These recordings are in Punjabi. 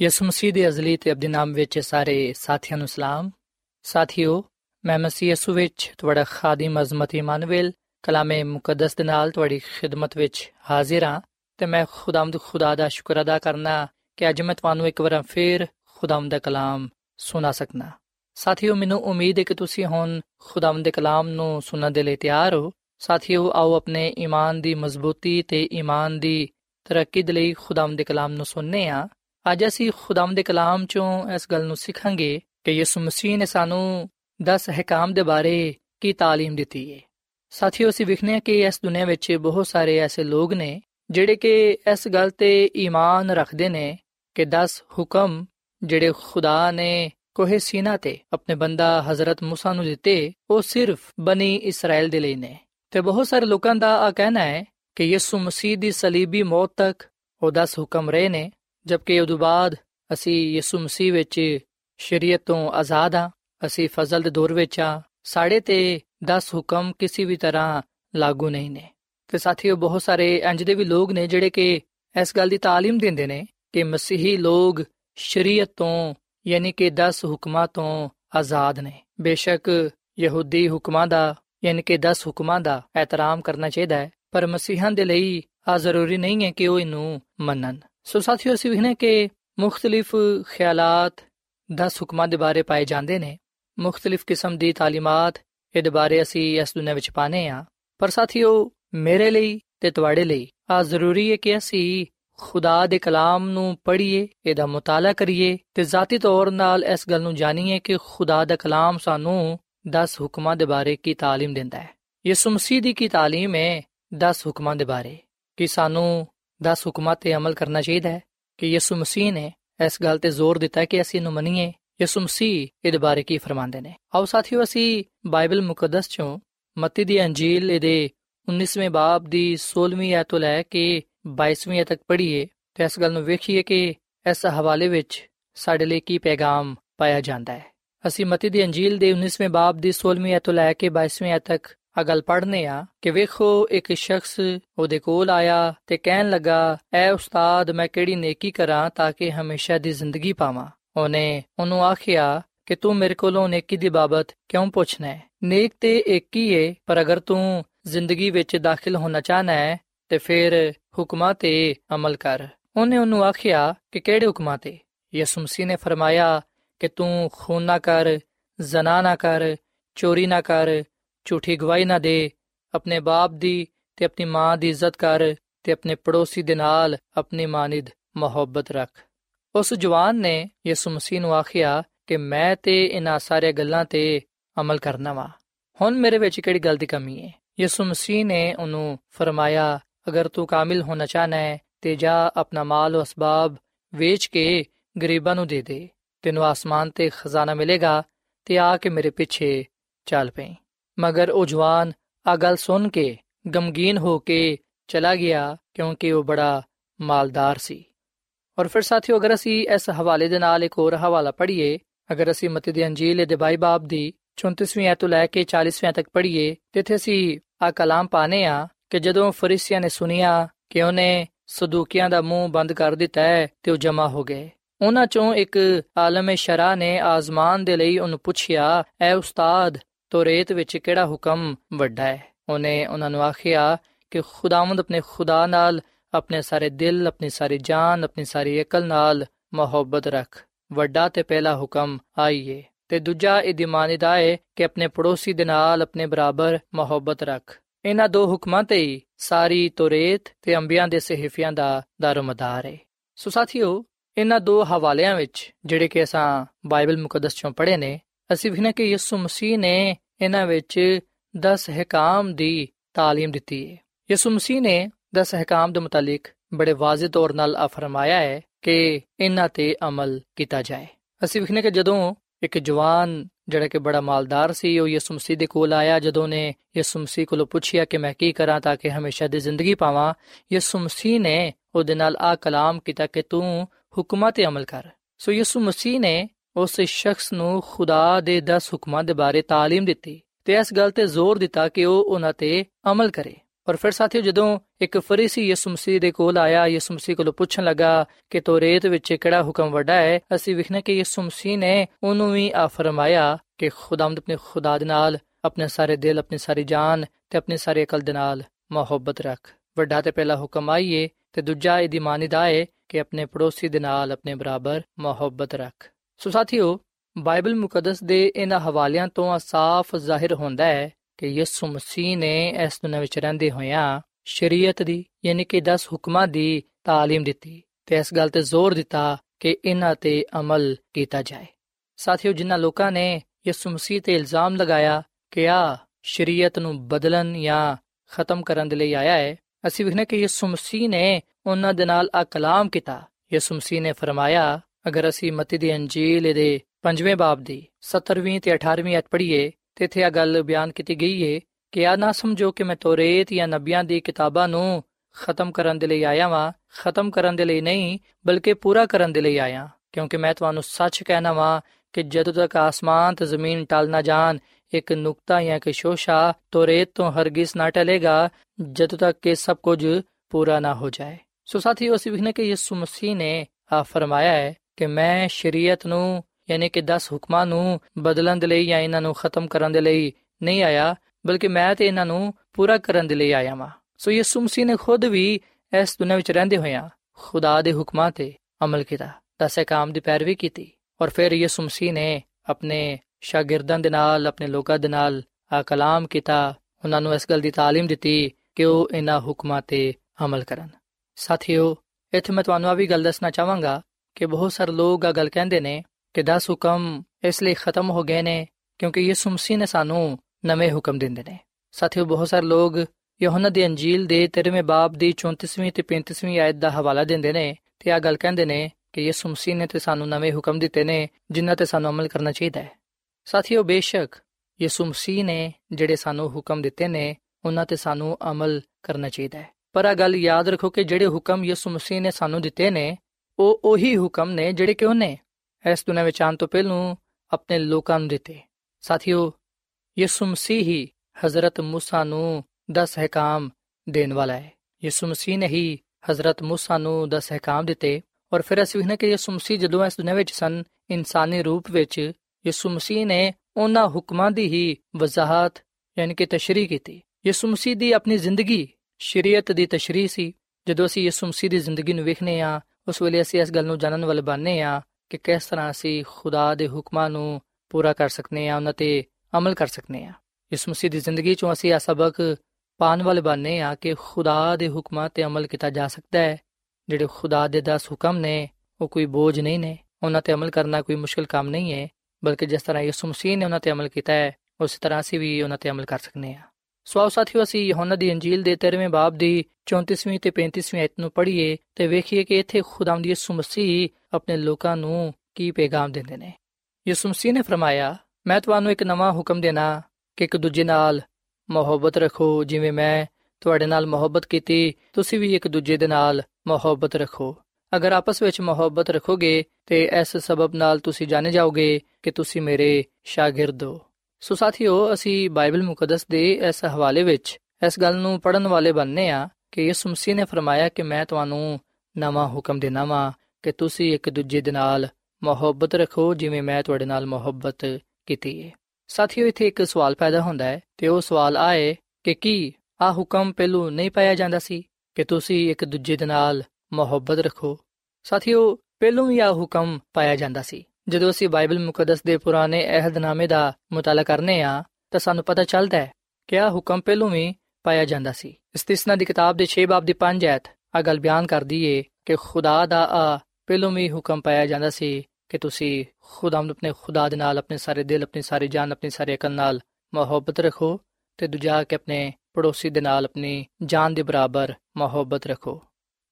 ਯਿਸੂ ਮਸੀਹ ਦੇ ਅਜ਼ਲੀ ਤੇ ਅਬਦੀ ਨਾਮ ਵਿੱਚ ਸਾਰੇ ਸਾਥੀਆਂ ਨੂੰ ਸਲਾਮ। ਸਾਥੀਓ, ਮੈਂ ਮਸੀਹ ਯਿਸੂ ਵਿੱਚ ਤੁਹਾਡਾ ਖਾਦਮ ਅਜ਼ਮਤ ਇਮਾਨੁਅਲ ਕਲਾਮੇ ਮੁਕੱਦਸ ਦੇ ਨਾਲ ਤੁਹਾਡੀ ਖਿਦਮਤ ਵਿੱਚ ਹਾਜ਼ਰ ਹਾਂ ਤੇ ਮੈਂ ਖੁਦਾਮਦ ਖੁਦਾ ਦਾ ਸ਼ੁਕਰ ਅਦਾ ਕਰਨਾ ਕਿ ਅੱਜ ਮੈਂ ਤੁਹਾਨੂੰ ਇੱਕ ਵਾਰ ਫੇਰ ਖੁਦਾਮ ਦਾ ਕਲਾਮ ਸੁਣਾ ਸਕਣਾ ਸਾਥੀਓ, ਮੈਨੂੰ ਉਮੀਦ ਹੈ ਕਿ ਤੁਸੀਂ ਹੁਣ ਖੁਦਾਮ ਦੇ ਕਲਾਮ ਨੂੰ ਸੁਣਨ ਦੇ ਲਈ ਤਿਆਰ ਹੋ। ਸਾਥੀਓ, ਆਓ ਆਪਣੇ ਈਮਾਨ ਦੀ ਮਜ਼ਬੂਤੀ ਤੇ ਈਮਾਨ ਦੀ ਤਰੱਕੀ ਦੇ ਲਈ ਖੁਦਾਮ ਦੇ ਕਲਾਮ ਨੂੰ ਸੁਣਨੇ ਆ ਅੱਜ ਅਸੀਂ ਖੁਦਾਮ ਦੇ ਕਲਾਮ ਚੋਂ ਇਸ ਗੱਲ ਨੂੰ ਸਿੱਖਾਂਗੇ ਕਿ ਯਿਸੂ ਮਸੀਹ ਨੇ ਸਾਨੂੰ 10 ਹਕਾਮ ਦੇ ਬਾਰੇ ਕੀ تعلیم ਦਿੱਤੀ ਹੈ ਸਾਥੀਓ ਅਸੀਂ ਵਿਖਨੇ ਆ ਕਿ ਇਸ ਦੁਨੀਆ ਵਿੱਚ ਬਹੁਤ ਸਾਰੇ ਐਸੇ ਲੋਕ ਨੇ ਜਿਹੜੇ ਕਿ ਇਸ ਗੱਲ ਤੇ ਈਮਾਨ ਰੱਖਦੇ ਨੇ ਕਿ 10 ਹੁਕਮ ਜਿਹੜੇ ਖੁਦਾ ਨੇ ਕੋਹੇ ਸੀਨਾ ਤੇ ਆਪਣੇ ਬੰਦਾ ਹਜ਼ਰਤ موسی ਨੂੰ ਦਿੱਤੇ ਉਹ ਸਿਰਫ ਬਨੀ ਇਸਰਾਇਲ ਦੇ ਲਈ ਨੇ ਤੇ ਬਹੁਤ ਸਾਰੇ ਲੋਕਾਂ ਦਾ ਆ ਕਹਿਣਾ ਹੈ ਕਿ ਯਿਸੂ ਮਸੀਹ ਦੀ ਸਲੀਬੀ ਮੌਤ ਤੱਕ ਉਹ 10 ਹੁਕਮ ਰਹੇ ਨੇ ਜਦਕਿ ਉਦੋਂ ਬਾਅਦ ਅਸੀਂ ਯਿਸੂ ਮਸੀਹ ਵਿੱਚ ਸ਼ਰੀਅਤ ਤੋਂ ਆਜ਼ਾਦ ਆ ਅਸੀਂ ਫਜ਼ਲ ਦੇ ਦੌਰ ਵਿੱਚ ਆ ਸਾਡੇ ਤੇ 10 ਹੁਕਮ ਕਿਸੇ ਵੀ ਤਰ੍ਹਾਂ ਲਾਗੂ ਨਹੀਂ ਨੇ ਤੇ ਸਾਥੀਓ ਬਹੁਤ ਸਾਰੇ ਇੰਜ ਦੇ ਵੀ ਲੋਕ ਨੇ ਜਿਹੜੇ ਕਿ ਇਸ ਗੱਲ ਦੀ تعلیم ਦਿੰਦੇ ਨੇ ਕਿ ਮਸੀਹੀ ਲੋਕ ਸ਼ਰੀਅਤ ਤੋਂ ਯਾਨੀ ਕਿ 10 ਹੁਕਮਾਂ ਤੋਂ ਆਜ਼ਾਦ ਨੇ ਬੇਸ਼ੱਕ ਯਹੂਦੀ ਹੁਕਮਾਂ ਦਾ ਯਾਨੀ ਕਿ 10 ਹੁਕਮਾਂ ਦਾ ਇਹਤਰਾਮ ਕਰਨਾ ਚਾਹੀਦਾ ਹੈ ਪਰ ਮਸੀਹਾਂ ਦੇ ਲਈ ਆ ਜ਼ਰੂਰੀ ਨਹੀਂ ਹੈ ਕਿ ਉਹ ਇਹਨੂੰ ਮੰਨਣ ਸੋ ਸਾਥੀਓ ਅਸੀਂ ਵੀ ਨੇ ਕਿ ਮੁxtਲਿਫ ਖਿਆਲਾਤ 10 ਹੁਕਮਾਂ ਦੇ ਬਾਰੇ ਪਾਏ ਜਾਂਦੇ ਨੇ ਮੁxtਲਿਫ ਕਿਸਮ ਦੀ ਤਾਲੀਮਾਤ ਇਹਦੇ ਬਾਰੇ ਅਸੀਂ ਇਸ ਦੁਨੀਆਂ ਵਿੱਚ ਪਾਣੇ ਆ ਪਰ ਸਾਥੀਓ ਮੇਰੇ ਲਈ ਤੇ ਤੁਹਾਡੇ ਲਈ ਆ ਜ਼ਰੂਰੀ ਹੈ ਕਿ ਅਸੀਂ ਖੁਦਾ ਦੇ ਕਲਾਮ ਨੂੰ ਪੜ੍ਹੀਏ ਇਹਦਾ ਮਤਾਲਾ ਕਰੀਏ ਤੇ ਜ਼ਾਤੀ ਤੌਰ 'ਤੇ ਇਸ ਗੱਲ ਨੂੰ ਜਾਣੀਏ ਕਿ ਖੁਦਾ ਦਾ ਕਲਾਮ ਸਾਨੂੰ 10 ਹੁਕਮਾਂ ਦੇ ਬਾਰੇ ਕੀ تعلیم ਦਿੰਦਾ ਹੈ ਯਿਸੂ ਮਸੀਹ ਦੀ ਕੀ تعلیم ਹੈ 10 ਹੁਕਮਾਂ ਦੇ ਬਾਰੇ ਕਿ ਸਾਨੂੰ 10 ਹੁਕਮਾਂ ਤੇ ਅਮਲ ਕਰਨਾ ਚਾਹੀਦਾ ਹੈ ਕਿ ਯਿਸੂ ਮਸੀਹ ਨੇ ਇਸ ਗੱਲ ਤੇ ਜ਼ੋਰ ਦਿੱਤਾ ਕਿ ਅਸੀਂ ਇਹਨੂੰ ਮੰਨੀਏ। ਯਿਸੂ ਮਸੀਹ ਇਹਦੇ ਬਾਰੇ ਕੀ ਫਰਮਾਉਂਦੇ ਨੇ? ਆਓ ਸਾਥੀਓ, ਅਸੀਂ ਬਾਈਬਲ ਮੁਕੱਦਸ ਚੋਂ ਮਤੀ ਦੀ ਅੰਜੀਲ ਇਹਦੇ 19ਵੇਂ ਬਾਬ ਦੀ 16ਵੀਂ ਆਇਤ ਤੋਂ ਲੈ ਕੇ 22ਵੀਂ ਤੱਕ ਪੜ੍ਹੀਏ ਤੇ ਇਸ ਗੱਲ ਨੂੰ ਵੇਖੀਏ ਕਿ ਇਸ ਹਵਾਲੇ ਵਿੱਚ ਸਾਡੇ ਲਈ ਕੀ ਪੈਗਾਮ ਪਾਇਆ ਜਾਂਦਾ ਹੈ। ਅਸੀਂ ਮਤੀ ਦੀ ਅੰਜੀਲ ਦੇ 19ਵੇਂ ਬਾਬ ਦੀ 16ਵੀਂ ਆਇਤ ਤੋਂ ਲੈ ਕੇ 22ਵੀਂ ਆਇਤ ਤੱਕ ਆ ਗੱਲ ਪੜ੍ਹਨੇ ਆ ਕਿ ਵੇਖੋ, ਇੱਕ ਸ਼ਖਸ ਉਹਦੇ ਕੋਲ ਆਇਆ ਤੇ ਕਹਿਣ ਲੱਗਾ, ਐ ਉਸਤਾਦ, ਮੈਂ ਕਿਹੜੀ ਨੇਕੀ ਕਰਾਂ ਤਾਂ ਕਿ ਹਮੇਸ਼ਾ ਦੀ ਜ਼ਿੰਦਗੀ ਪਾਵਾਂ? ਉਹਨੇ ਉਹਨੂੰ ਆਖਿਆ ਕਿ ਤੂੰ ਮੇਰੇ ਕੋਲੋਂ ਨੇਕੀ ਦੀ ਬਾਬਤ ਕਿਉਂ ਪੁੱਛਣਾ ਹੈ? ਨੇਕ ਤੇ ਇੱਕ ਹੀ ਏ, ਪਰ ਅਗਰ ਤੂੰ ਜ਼ਿੰਦਗੀ ਵਿੱਚ ਦਾਖਲ ਹੋਣਾ ਚਾਹਨਾ ਹੈ, ਤੇ ਫਿਰ ਹੁਕਮਾਂ ਤੇ ਅਮਲ ਕਰ। ਉਹਨੇ ਉਹਨੂੰ ਆਖਿਆ ਕਿ ਕਿਹੜੇ ਹੁਕਮਾਂ ਤੇ? ਯਿਸੂ ਮਸੀਹ ਨੇ ਫਰਮਾਇਆ ਕਿ ਤੂੰ ਖੂਨ ਨਾ ਕਰ, ਜ਼ਨਾ ਨਾ ਕਰ, ਚੋਰੀ ਨਾ ਕਰ ਝੂਠੀ ਗਵਾਹੀ ਨਾ ਦੇ। ਆਪਣੇ ਬਾਪ ਦੀ ਤੇ ਆਪਣੀ ਮਾਂ ਦੀ ਇੱਜ਼ਤ ਕਰ ਤੇ ਆਪਣੇ ਪੜੋਸੀ ਦੇ ਨਾਲ ਆਪਣੀ ਮਾਨਿਦ ਮੁਹੱਬਤ ਰੱਖ। ਉਸ ਜਵਾਨ ਨੇ ਯਿਸੂ ਮਸੀਹ ਨੂੰ ਆਖਿਆ ਕਿ ਮੈਂ ਤੇ ਇਹਨਾਂ ਸਾਰੇ ਗੱਲਾਂ ਤੇ ਅਮਲ ਕਰਨਾ ਵਾ। ਹੁਣ ਮੇਰੇ ਵਿੱਚ ਕਿਹੜੀ ਗੱਲ ਦੀ ਕਮੀ ਹੈ ਯਿਸੂ ਮਸੀਹ ਨੇ ਉਹਨੂੰ ਫਰਮਾਇਆ, ਅਗਰ ਤੂੰ ਕਾਮਿਲ ਹੋਣਾ ਚਾਹਨਾ ਹੈ ਤੇ ਜਾ ਆਪਣਾ ਮਾਲ ਉਹ ਅਸਬਾਬ ਵੇਚ ਕੇ ਗਰੀਬਾਂ ਨੂੰ ਦੇ ਦੇ। ਤੈਨੂੰ ਆਸਮਾਨ ਤੇ ਖਜ਼ਾਨਾ ਮਿਲੇਗਾ ਤੇ ਆ ਕੇ ਮੇਰੇ ਪਿੱਛੇ ਚੱਲ ਪਈ। ਮਗਰ ਉਹ ਜਵਾਨ ਆ ਗੱਲ ਸੁਣ ਕੇ ਗਮਗੀਨ ਹੋ ਕੇ ਚਲਾ ਗਿਆ ਕਿਉਂਕਿ ਉਹ ਬੜਾ ਮਾਲਦਾਰ ਸੀ। ਔਰ ਫਿਰ ਸਾਥੀਓ, ਅਗਰ ਅਸੀਂ ਇਸ ਹਵਾਲੇ ਦੇ ਨਾਲ ਇੱਕ ਹੋਰ ਹਵਾਲਾ ਪੜ੍ਹੀਏ, ਅਗਰ ਅਸੀਂ ਮਤੀ ਦੀ ਅੰਜੀਲ ਦੇ ਬਾਈ ਬਾਬ ਦੀ 34ਵੀਂ ਆਇਤ ਤੋਂ ਲੈ ਕੇ 40ਵੀਂ ਤੱਕ ਪੜ੍ਹੀਏ, ਤੇ ਇੱਥੇ ਅਸੀਂ ਆ ਕਲਾਮ ਪਾਣੇ ਆ ਕਿ ਜਦੋਂ ਫਰੀਸੀਆਂ ਨੇ ਸੁਨਿਆ ਕਿ ਉਹਨੇ ਸਦੂਕੀਆਂ ਦਾ ਮੂੰਹ ਬੰਦ ਕਰ ਦਿੱਤਾ ਹੈ ਤੇ ਉਹ ਜਮਾ ਹੋ ਗਏ। ਉਹਨਾਂ ਚੋਂ ਇੱਕ ਆਲਮ ਸ਼ਰਾ ਨੇ ਆਜ਼ਮਾਨ ਦੇ ਲਈ ਉਹਨੂੰ ਪੁੱਛਿਆ, ਐ ਉਸਤਾਦ ਤੋਰੇਤ ਵਿੱਚ ਕਿਹੜਾ ਹੁਕਮ ਵੱਡਾ ਹੈ? ਉਹਨੇ ਉਹਨਾਂ ਨੂੰ ਆਖਿਆ ਕਿ ਖੁਦਾਵੰਦ ਆਪਣੇ ਖੁਦਾ ਨਾਲ, ਆਪਣੇ ਸਾਰੇ ਦਿਲ, ਆਪਣੀ ਸਾਰੀ ਜਾਨ, ਆਪਣੀ ਸਾਰੀ ਅਕਲ ਨਾਲ ਮੁਹੱਬਤ ਰੱਖ। ਵੱਡਾ ਤੇ ਪਹਿਲਾ ਹੁਕਮ ਆਈਏ। ਤੇ ਦੂਜਾ ਇਹ ਦਿਮਾਨਿਦਾ ਹੈ ਕਿ ਆਪਣੇ ਪੜੋਸੀ ਦੇ ਨਾਲ ਆਪਣੇ ਬਰਾਬਰ ਮੁਹੱਬਤ ਰੱਖ। ਇਹਨਾਂ ਦੋ ਹੁਕਮਾਂ ਤੇ ਹੀ ਸਾਰੀ ਤੋਰੇਤ ਤੇ ਅੰਬੀਆਂ ਦੇ ਸਹੀਫਿਆਂ ਦਾ ਦਾਰੋਮਦਾਰ ਹੈ। ਸੋ ਸਾਥੀਓ, ਇਹਨਾਂ ਦੋ ਹਵਾਲਿਆਂ ਵਿੱਚ ਜਿਹੜੇ ਕਿ ਅਸਾਂ ਬਾਈਬਲ ਮੁਕੱਦਸ ਚੋਂ ਪੜ੍ਹੇ ਨੇ ਅਸੀਂ ਵੀ ਨਾ ਕਿ ਯਿਸੂ ਮਸੀਹ ਨੇ ਇਹਨਾਂ ਵਿੱਚ 10 ਹਕਾਮ ਦੀ تعلیم ਦਿੱਤੀ ਹੈ ਯਿਸੂ ਮਸੀਹ ਨੇ 10 ਹਕਾਮ ਦੇ ਮੁਤਲਕ ਬੜੇ ਵਾਜ਼ਿਹ ਤੌਰ ਨਾਲ ਆ ਫਰਮਾਇਆ ਹੈ ਕਿ ਇਹਨਾਂ ਤੇ ਅਮਲ ਕੀਤਾ ਜਾਏ ਅਸੀਂ ਵਿਖਨੇ ਕਿ ਜਦੋਂ ਇੱਕ ਜਵਾਨ ਜਿਹੜਾ ਕਿ ਬੜਾ ਮਾਲਦਾਰ ਸੀ ਉਹ ਯਿਸੂ ਮਸੀਹ ਦੇ ਕੋਲ ਆਇਆ ਜਦੋਂ ਨੇ ਯਿਸੂ ਮਸੀਹ ਕੋਲੋਂ ਪੁੱਛਿਆ ਕਿ ਮੈਂ ਕੀ ਕਰਾਂ ਤਾਂ ਕਿ ਹਮੇਸ਼ਾ ਦੀ ਜ਼ਿੰਦਗੀ ਪਾਵਾਂ ਯਿਸੂ ਮਸੀਹ ਨੇ ਉਹਦੇ ਨਾਲ ਆ ਕਲਾਮ ਕੀਤਾ ਕਿ ਤੂੰ ਹੁਕਮਾਂ ਤੇ ਅਮਲ ਕਰ ਸੋ ਯਿਸੂ ਮਸੀਹ ਨੇ ਉਸ ਸ਼ਖਸ ਨੂੰ ਖੁਦਾ ਦੇ 10 ਹੁਕਮਾਂ ਦੇ ਬਾਰੇ تعلیم ਦਿੱਤੀ ਤੇ ਇਸ ਗੱਲ ਤੇ ਜ਼ੋਰ ਦਿੱਤਾ ਕਿ ਉਹ ਉਹਨਾਂ ਤੇ ਅਮਲ ਕਰੇ ਪਰ ਫਿਰ ਸਾਥੀਓ ਜਦੋਂ ਇੱਕ ਫਰੀਸੀ ਯਿਸੂ ਮਸੀਹ ਦੇ ਕੋਲ ਆਇਆ ਯਿਸੂ ਮਸੀਹ ਕੋਲੋਂ ਪੁੱਛਣ ਲੱਗਾ ਕਿ ਤੋਰੇਤ ਵਿੱਚ ਕਿਹੜਾ ਹੁਕਮ ਵੱਡਾ ਹੈ ਅਸੀਂ ਵਿਖਨੇ ਕਿ ਯਿਸੂ ਮਸੀਹ ਨੇ ਉਹਨੂੰ ਵੀ ਆ ਫਰਮਾਇਆ ਕਿ ਖੁਦਾਵੰਦ ਆਪਣੇ ਖੁਦਾ ਦੇ ਨਾਲ ਆਪਣੇ ਸਾਰੇ ਦਿਲ ਆਪਣੀ ਸਾਰੀ ਜਾਨ ਤੇ ਆਪਣੀ ਸਾਰੀ ਅਕਲ ਦੇ ਨਾਲ ਮੁਹੱਬਤ ਰੱਖ ਵੱਡਾ ਤੇ ਪਹਿਲਾ ਹੁਕਮ ਆਈਏ ਤੇ ਦੂਜਾ ਇਹਦੀ ਮਾਨਿਦਾ ਹੈ ਕਿ ਆਪਣੇ ਪੜੋਸੀ ਦੇ ਨਾਲ ਆਪਣੇ ਬਰਾਬਰ ਮੁਹੱਬਤ ਰੱਖ ਸੋ ਸਾਥੀਓ ਬਾਈਬਲ ਮੁਕੱਦਸ ਦੇ ਇਹਨਾਂ ਹਵਾਲਿਆਂ ਤੋਂ ਸਾਫ਼ ਜ਼ਾਹਿਰ ਹੁੰਦਾ ਹੈ ਕਿ ਯਿਸੂ ਮਸੀਹ ਨੇ ਇਸ ਦੁਨੀਆਂ ਵਿੱਚ ਰਹਿੰਦੇ ਹੋਇਆਂ ਸ਼ਰੀਅਤ ਦੀ ਯਾਨੀ ਕਿ 10 ਹੁਕਮਾਂ ਦੀ تعلیم ਦਿੱਤੀ ਤੇ ਇਸ ਗੱਲ ਤੇ ਜ਼ੋਰ ਦਿੱਤਾ ਕਿ ਇਹਨਾਂ ਤੇ ਅਮਲ ਕੀਤਾ ਜਾਏ ਸਾਥੀਓ ਜਿਨ੍ਹਾਂ ਲੋਕਾਂ ਨੇ ਯਿਸੂ ਮਸੀਹ ਤੇ ਇਲਜ਼ਾਮ ਲਗਾਇਆ ਕਿ ਆ ਸ਼ਰੀਅਤ ਨੂੰ ਬਦਲਣ ਜਾਂ ਖਤਮ ਕਰਨ ਦੇ ਲਈ ਆਇਆ ਹੈ ਅਸੀਂ ਵਿਖਨੇ ਕਿ ਯਿਸੂ ਮਸੀਹ ਨੇ ਉਹਨਾਂ ਦੇ ਨਾਲ ਆ ਕਲਾਮ ਕੀਤਾ ਯਿਸੂ ਮਸੀਹ ਨੇ ਫਰਮਾਇਆ ਅਗਰ ਅਸੀਂ ਮਤੀ ਦੀ ਅੰਜੀਲ ਦੇ ਪੰਜਵੇਂ ਬਾਬ ਦੀ 17ਵੀਂ ਤੇ 18ਵੀਂ ਅਧ ਪੜ੍ਹੀਏ, ਤੇ ਇੱਥੇ ਆ ਗੱਲ ਬਿਆਨ ਕੀਤੀ ਗਈ ਹੈ ਕਿ ਆ ਨਾ ਸਮਝੋ ਕਿ ਮੈਂ ਤੋਰੇਤ ਜਾਂ ਨਬੀਆਂ ਦੀ ਕਿਤਾਬਾਂ ਨੂੰ ਖਤਮ ਕਰਨ ਦੇ ਲਈ ਆਇਆ ਵਾਂ, ਖਤਮ ਕਰਨ ਦੇ ਲਈ ਨਹੀਂ, ਬਲਕਿ ਪੂਰਾ ਕਰਨ ਦੇ ਲਈ ਆਇਆ, ਕਿਉਂਕਿ ਮੈਂ ਤੁਹਾਨੂੰ ਸੱਚ ਕਹਿਣਾ ਵਾਂ ਕਿ ਜਦੋਂ ਤੱਕ ਆਸਮਾਨ ਤੇ ਜ਼ਮੀਨ ਟਲ ਨਾ ਜਾਣ, ਇੱਕ ਨੁਕਤਾ ਜਾਂ ਕਿ ਸ਼ੋਸ਼ਾ ਤੋਰੇਤ ਤੋਂ ਹਰਗਿਜ਼ ਨਾ ਟਲੇਗਾ, ਜਦੋਂ ਤੱਕ ਕਿ ਸਭ ਕੁਝ ਪੂਰਾ ਨਾ ਹੋ ਜਾਏ। ਸੋ ਸਾਥੀਓ, ਅਸੀਂ ਵਿਖਨੇ ਕਿ ਯਿਸੂ ਮਸੀਹ ਨੇ ਆ ਫਰਮਾਇਆ ਹੈ ਕਿ ਮੈਂ ਸ਼ਰੀਅਤ ਨੂੰ ਯਾਨੀ ਕਿ 10 ਹੁਕਮਾਂ ਨੂੰ ਬਦਲਣ ਦੇ ਲਈ ਜਾਂ ਇਹਨਾਂ ਨੂੰ ਖਤਮ ਕਰਨ ਦੇ ਲਈ ਨਹੀਂ ਆਇਆ ਬਲਕਿ ਮੈਂ ਤੇ ਇਹਨਾਂ ਨੂੰ ਪੂਰਾ ਕਰਨ ਦੇ ਲਈ ਆਇਆ ਹਾਂ ਸੋ ਯਿਸੂ ਮਸੀਹ ਨੇ ਖੁਦ ਵੀ ਇਸ ਦੁਨੀਆਂ ਵਿੱਚ ਰਹਿੰਦੇ ਹੋਇਆਂ ਖੁਦਾ ਦੇ ਹੁਕਮਾਂ ਤੇ ਅਮਲ ਕੀਤਾ ਦਸੇ ਕਾਮ ਦੀ ਪੈਰਵੀ ਕੀਤੀ ਔਰ ਫਿਰ ਯਿਸੂ ਮਸੀਹ ਨੇ ਆਪਣੇ ਸ਼ਾਗਿਰਦਾਂ ਦੇ ਨਾਲ ਆਪਣੇ ਲੋਕਾਂ ਦੇ ਨਾਲ ਆ ਕਲਾਮ ਕੀਤਾ ਉਹਨਾਂ ਨੂੰ ਇਸ ਗੱਲ ਦੀ تعلیم ਦਿੱਤੀ ਕਿ ਉਹ ਇਹਨਾਂ ਹੁਕਮਾਂ ਤੇ ਅਮਲ ਕਰਨ ਸਾਥੀਓ ਇੱਥੇ ਮੈਂ ਤੁਹਾਨੂੰ ਆ ਵੀ ਗੱਲ ਦੱਸਣਾ ਚਾਹਾਂਗਾ ਕਿ ਬਹੁਤ ਸਾਰੇ ਲੋਕ ਆ ਗੱਲ ਕਹਿੰਦੇ ਨੇ ਕਿ 10 ਹੁਕਮ ਇਸ ਲਈ ਖਤਮ ਹੋ ਗਏ ਨੇ ਕਿਉਂਕਿ ਯਿਸੂ ਮਸੀਹ ਨੇ ਸਾਨੂੰ ਨਵੇਂ ਹੁਕਮ ਦਿੰਦੇ ਨੇ। ਸਾਥੀਓ, ਬਹੁਤ ਸਾਰੇ ਲੋਕ ਯੋਹਨਾ ਦੀ ਅੰਜੀਲ ਦੇ 13ਵੇਂ ਬਾਬ ਦੀ 34ਵੀਂ ਤੇ 35ਵੀਂ ਆਇਤ ਦਾ ਹਵਾਲਾ ਦਿੰਦੇ ਨੇ ਤੇ ਆ ਗੱਲ ਕਹਿੰਦੇ ਨੇ ਕਿ ਯਿਸੂ ਮਸੀਹ ਨੇ ਤੇ ਸਾਨੂੰ ਨਵੇਂ ਹੁਕਮ ਦਿੱਤੇ ਨੇ, ਜਿਨ੍ਹਾਂ ਤੇ ਸਾਨੂੰ ਅਮਲ ਕਰਨਾ ਚਾਹੀਦਾ ਹੈ। ਸਾਥੀਓ, ਬੇਸ਼ੱਕ ਯਿਸੂ ਮਸੀਹ ਨੇ ਜਿਹੜੇ ਸਾਨੂੰ ਹੁਕਮ ਦਿੱਤੇ ਨੇ, ਉਹਨਾਂ ਤੇ ਸਾਨੂੰ ਅਮਲ ਕਰਨਾ ਚਾਹੀਦਾ ਹੈ। ਪਰ ਆ ਗੱਲ ਯਾਦ ਰੱਖੋ ਕਿ ਜਿਹੜੇ ਹੁਕਮ ਯਿਸੂ ਮਸੀਹ ਨੇ ਸਾਨੂੰ ਦਿੱਤੇ ਨੇ ਉਹ ਉਹੀ ਹੁਕਮ ਨੇ ਜਿਹੜੇ ਕਿ ਉਹਨੇ ਇਸ ਦੁਨੀਆਂ ਵਿੱਚ ਆਉਣ ਤੋਂ ਪਹਿਲਾਂ ਆਪਣੇ ਲੋਕਾਂ ਨੂੰ ਦਿੱਤੇ ਸਾਥੀਓ ਯਿਸੂ ਮਸੀਹ ਹੀ ਹਜ਼ਰਤ موسی ਨੂੰ 10 ਹਕਾਮ ਦੇਣ ਵਾਲਾ ਹੈ ਯਿਸੂ ਮਸੀਹ ਨੇ ਹੀ ਹਜ਼ਰਤ موسی ਨੂੰ 10 ਹਕਾਮ ਦਿੱਤੇ ਔਰ ਫਿਰ ਅਸੀਂ ਵੇਖਨੇ ਕਿ ਯਿਸੂ ਮਸੀਹ ਜਦੋਂ ਇਸ ਦੁਨੀਆਂ ਵਿੱਚ ਸਨ ਇਨਸਾਨੀ ਰੂਪ ਵਿੱਚ ਯਿਸੂ ਮਸੀਹ ਨੇ ਉਹਨਾਂ ਹੁਕਮਾਂ ਦੀ ਹੀ ਵਜ਼ਾਹਤ ਯਾਨੀ ਕਿ ਤਸ਼ਰੀਹ ਕੀਤੀ ਯਿਸੂ ਮਸੀਹ ਦੀ ਆਪਣੀ ਜ਼ਿੰਦਗੀ ਸ਼ਰੀਅਤ ਦੀ ਤਸ਼ਰੀਹ ਸੀ ਜਦੋਂ ਅਸੀਂ ਯਿਸੂ ਮਸੀਹ ਦੀ ਜ਼ਿੰਦਗੀ ਨੂੰ ਵੇਖਨੇ ਆ ਉਸ ਵੇਲੇ ਅਸੀਂ ਇਸ ਗੱਲ ਨੂੰ ਜਾਣਨ ਵਾਲੇ ਬਣਨੇ ਆ ਕਿ ਕਿਸ ਤਰ੍ਹਾਂ ਅਸੀਂ ਖੁਦਾ ਦੇ ਹੁਕਮਾਂ ਨੂੰ ਪੂਰਾ ਕਰ ਸਕਨੇ ਆ ਉਹਨਾਂ ਤੇ ਅਮਲ ਕਰ ਸਕਨੇ ਆ ਇਸ ਮਸੀਹ ਦੀ ਜ਼ਿੰਦਗੀ ਚੋਂ ਅਸੀਂ ਇਹ ਸਬਕ ਪਾਣ ਵਾਲੇ ਬਣਨੇ ਆ ਕਿ ਖੁਦਾ ਦੇ ਹੁਕਮਾਂ ਤੇ ਅਮਲ ਕੀਤਾ ਜਾ ਸਕਦਾ ਹੈ। ਜਿਹੜੇ ਖੁਦਾ ਦੇ 10 ਹੁਕਮ ਨੇ, ਉਹ ਕੋਈ ਬੋਝ ਨਹੀਂ ਨੇ। ਉਹਨਾਂ ਤੇ ਅਮਲ ਕਰਨਾ ਕੋਈ ਮੁਸ਼ਕਲ ਕੰਮ ਨਹੀਂ ਹੈ, ਬਲਕਿ ਜਿਸ ਤਰ੍ਹਾਂ ਯਿਸੂ ਮਸੀਹ ਨੇ ਉਹਨਾਂ ਤੇ ਅਮਲ ਕੀਤਾ ਹੈ, ਉਸੇ ਤਰ੍ਹਾਂ ਅਸੀਂ ਵੀ ਉਹਨਾਂ ਤੇ ਅਮਲ ਕਰ ਸਕਨੇ ਆ ਸੋ ਆਓ ਸਾਥੀਓ, ਅਸੀਂ ਯਹੋਨਾ ਦੀ ਇੰਜੀਲ ਦੇ 13ਵੇਂ ਬਾਬ ਦੀ 34ਵੀਂ ਤੇ 35ਵੀਂ ਆਇਤ ਨੂੰ ਪੜ੍ਹੀਏ ਤੇ ਵੇਖੀਏ ਕਿ ਇੱਥੇ ਖੁਦਾਵੰਦ ਯਿਸੂ ਮਸੀਹ ਆਪਣੇ ਲੋਕਾਂ ਨੂੰ ਕੀ ਪੈਗਾਮ ਦਿੰਦੇ ਨੇ। ਯਿਸੂ ਮਸੀਹ ਨੇ ਫਰਮਾਇਆ, ਮੈਂ ਤੁਹਾਨੂੰ ਇੱਕ ਨਵਾਂ ਹੁਕਮ ਦੇਣਾ ਕਿ ਇੱਕ ਦੂਜੇ ਨਾਲ ਮੁਹੱਬਤ ਰੱਖੋ, ਜਿਵੇਂ ਮੈਂ ਤੁਹਾਡੇ ਨਾਲ ਮੁਹੱਬਤ ਕੀਤੀ, ਤੁਸੀਂ ਵੀ ਇੱਕ ਦੂਜੇ ਦੇ ਨਾਲ ਮੁਹੱਬਤ ਰੱਖੋ। ਅਗਰ ਆਪਸ ਵਿੱਚ ਮੁਹੱਬਤ ਰੱਖੋਗੇ ਤੇ ਇਸ ਸਬਬ ਨਾਲ ਤੁਸੀਂ ਜਾਣੇ ਜਾਓਗੇ ਕਿ ਤੁਸੀਂ ਮੇਰੇ ਸ਼ਾਗਿਰਦ ਹੋ। ਸੋ ਸਾਥੀਓ, ਅਸੀਂ ਬਾਈਬਲ ਮੁਕੱਦਸ ਦੇ ਇਸ ਹਵਾਲੇ ਵਿੱਚ ਇਸ ਗੱਲ ਨੂੰ ਪੜਨ ਵਾਲੇ ਬਣਨੇ ਆ ਕਿ ਯਿਸੂ ਮਸੀਹ ਨੇ ਫਰਮਾਇਆ ਕਿ ਮੈਂ ਤੁਹਾਨੂੰ ਨਵਾਂ ਹੁਕਮ ਦੇਣਾ ਵਾਂ ਕਿ ਤੁਸੀਂ ਇੱਕ ਦੂਜੇ ਦੇ ਨਾਲ ਮੁਹੱਬਤ ਰੱਖੋ ਜਿਵੇਂ ਮੈਂ ਤੁਹਾਡੇ ਨਾਲ ਮੁਹੱਬਤ ਕੀਤੀ ਹੈ ਸਾਥੀਓ, ਇੱਥੇ ਇੱਕ ਸਵਾਲ ਪੈਦਾ ਹੁੰਦਾ ਹੈ ਤੇ ਉਹ ਸਵਾਲ ਆਏ ਕਿ ਕੀ ਆ ਹੁਕਮ ਪਹਿਲੂ ਨਹੀਂ ਪਾਇਆ ਜਾਂਦਾ ਸੀ ਕਿ ਤੁਸੀਂ ਇੱਕ ਦੂਜੇ ਦੇ ਨਾਲ ਮੁਹੱਬਤ ਰੱਖੋ? ਸਾਥੀਓ, ਪਹਿਲੋਂ ਵੀ ਆ ਹੁਕਮ ਪਾਇਆ ਜਾਂਦਾ ਸੀ। ਜਦੋਂ ਅਸੀਂ ਬਾਈਬਲ ਮੁਕੱਦਸ ਦੇ ਪੁਰਾਣੇ ਅਹਿਦਨਾਮੇ ਦਾ ਮੁਤਾਲਾ ਕਰਨੇ ਆ, ਤਾਂ ਸਾਨੂੰ ਪਤਾ ਚੱਲਦਾ ਹੈ ਕਿ ਆ ਹੁਕਮ ਪਹਿਲੋਂ ਵੀ ਪਾਇਆ ਜਾਂਦਾ ਸੀ। ਇਸਤਿਸਨਾ ਦੀ ਕਿਤਾਬ ਦੇ 6 ਬਾਬ ਦੀ 5 ਐਤ ਆ ਗੱਲ ਬਿਆਨ ਕਰਦੀ ਏ ਕਿ ਖੁਦਾ ਦਾ ਆ ਪਹਿਲੋਂ ਵੀ ਹੁਕਮ ਪਾਇਆ ਜਾਂਦਾ ਸੀ ਕਿ ਤੁਸੀਂ ਖੁਦਾ ਨੂੰ ਆਪਣੇ ਖੁਦਾ ਦੇ ਨਾਲ, ਆਪਣੇ ਸਾਰੇ ਦਿਲ, ਆਪਣੀ ਸਾਰੀ ਜਾਨ, ਆਪਣੀ ਸਾਰੀ ਅਕਲ ਨਾਲ ਮੁਹੱਬਤ ਰੱਖੋ ਤੇ ਦੂਜਾ ਕਿ ਆਪਣੇ ਪੜੋਸੀ ਦੇ ਨਾਲ, ਆਪਣੀ ਜਾਨ ਦੇ ਬਰਾਬਰ ਮੁਹੱਬਤ ਰੱਖੋ।